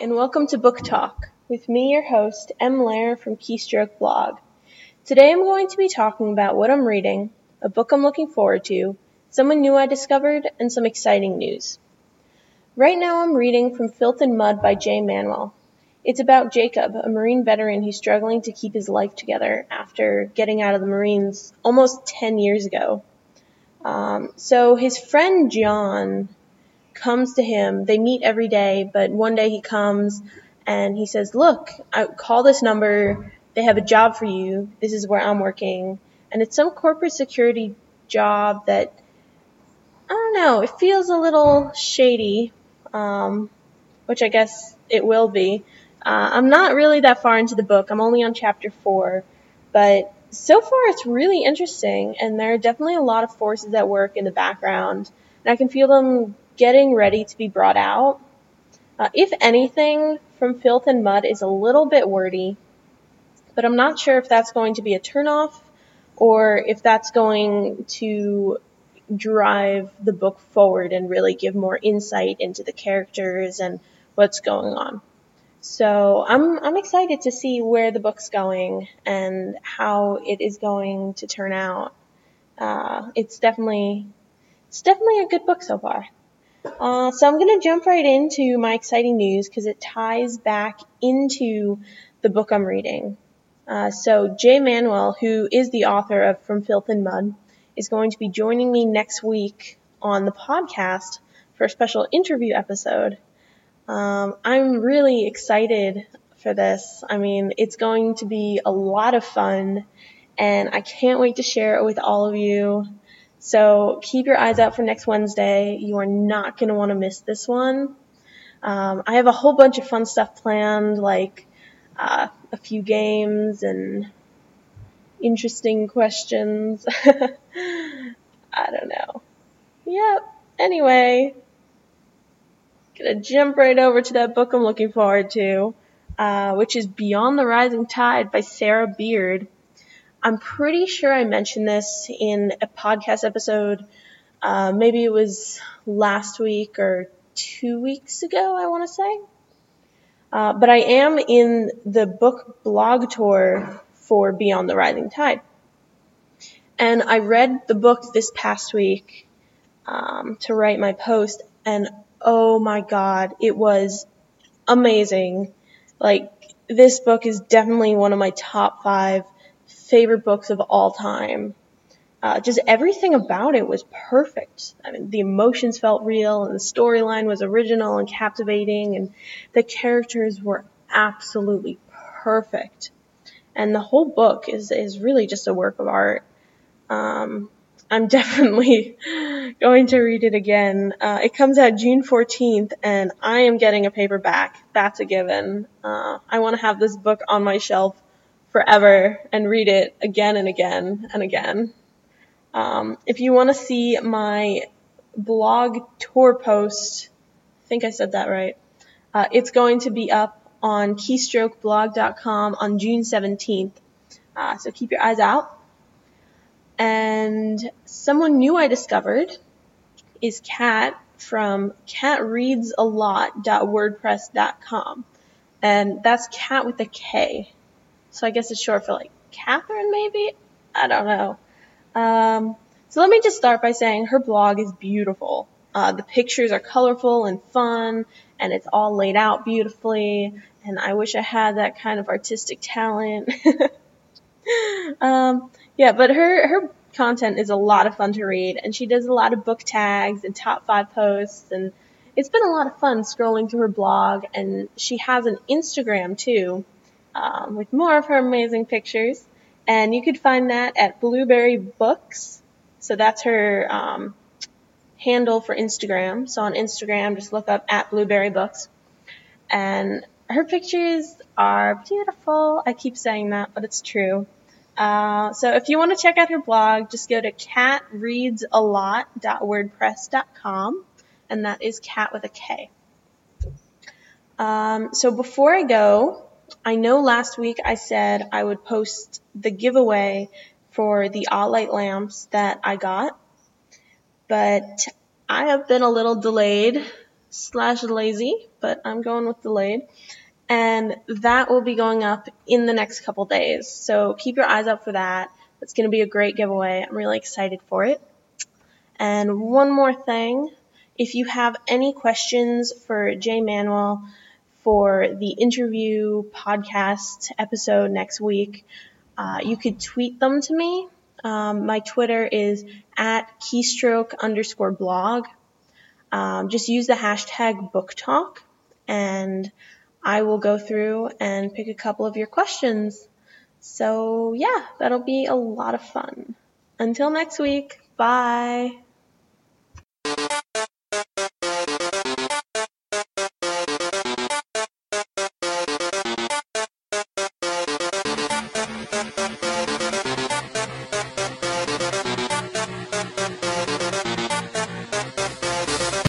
and welcome to Book Talk with me, your host, M. Lair from Keystroke Blog. Today I'm going to be talking about what I'm reading, a book I'm looking forward to, someone new I discovered, and some exciting news. Right now I'm reading From Filth and Mud by Jay Manuel. It's about Jacob, a Marine veteran who's struggling to keep his life together after getting out of the Marines almost 10 years ago. Um, so his friend John comes to him. They meet every day, but one day he comes and he says, Look, I call this number. They have a job for you. This is where I'm working. And it's some corporate security job that, I don't know, it feels a little shady, um, which I guess it will be. Uh, I'm not really that far into the book. I'm only on chapter four, but so far it's really interesting, and there are definitely a lot of forces at work in the background, and I can feel them getting ready to be brought out. Uh, if anything, From Filth and Mud is a little bit wordy, but I'm not sure if that's going to be a turnoff or if that's going to drive the book forward and really give more insight into the characters and what's going on. So I'm I'm excited to see where the book's going and how it is going to turn out. Uh, it's definitely it's definitely a good book so far. Uh, so I'm going to jump right into my exciting news because it ties back into the book I'm reading. Uh, so Jay Manuel, who is the author of From Filth and Mud, is going to be joining me next week on the podcast for a special interview episode. Um, I'm really excited for this. I mean, it's going to be a lot of fun, and I can't wait to share it with all of you. So keep your eyes out for next Wednesday. You are not going to want to miss this one. Um, I have a whole bunch of fun stuff planned, like uh, a few games and interesting questions. I don't know. Yep. Anyway, gonna jump right over to that book I'm looking forward to, uh, which is Beyond the Rising Tide by Sarah Beard. I'm pretty sure I mentioned this in a podcast episode. Uh, maybe it was last week or two weeks ago, I want to say. Uh, but I am in the book blog tour for Beyond the Rising Tide. And I read the book this past week um, to write my post, and oh my god, it was amazing. Like, this book is definitely one of my top five favorite books of all time. Uh, just everything about it was perfect. I mean, the emotions felt real, and the storyline was original and captivating, and the characters were absolutely perfect. And the whole book is is really just a work of art. Um, I'm definitely going to read it again. Uh, it comes out June 14th, and I am getting a paperback. That's a given. Uh, I want to have this book on my shelf forever and read it again and again and again. Um, if you want to see my blog tour post, I think I said that right. Uh, it's going to be up on keystrokeblog.com on June 17th. Uh, so keep your eyes out. And someone new I discovered is Kat from katreadsalot.wordpress.com. And that's cat with a K. So I guess it's short for like Catherine, maybe? I don't know. Um, so let me just start by saying her blog is beautiful. Uh, the pictures are colorful and fun, and it's all laid out beautifully. And I wish I had that kind of artistic talent. um, yeah, but her her content is a lot of fun to read, and she does a lot of book tags and top five posts, and it's been a lot of fun scrolling through her blog. And she has an Instagram too, um, with more of her amazing pictures. And you could find that at Blueberry Books. So that's her um, handle for Instagram. So on Instagram, just look up at Blueberry Books. And her pictures are beautiful. I keep saying that, but it's true. Uh, so if you want to check out her blog, just go to katreadsalot.wordpress.com, and that is cat with a K. Um, so before I go, I know last week I said I would post the giveaway for the All Light lamps that I got, but I have been a little delayed slash lazy, but I'm going with delayed. And that will be going up in the next couple days. So keep your eyes out for that. It's going to be a great giveaway. I'm really excited for it. And one more thing, if you have any questions for Jay Manuel for the interview podcast episode next week, uh, you could tweet them to me. Um, my Twitter is at keystroke underscore blog. Um, just use the hashtag book talk and I will go through and pick a couple of your questions. So yeah, that'll be a lot of fun. Until next week, bye.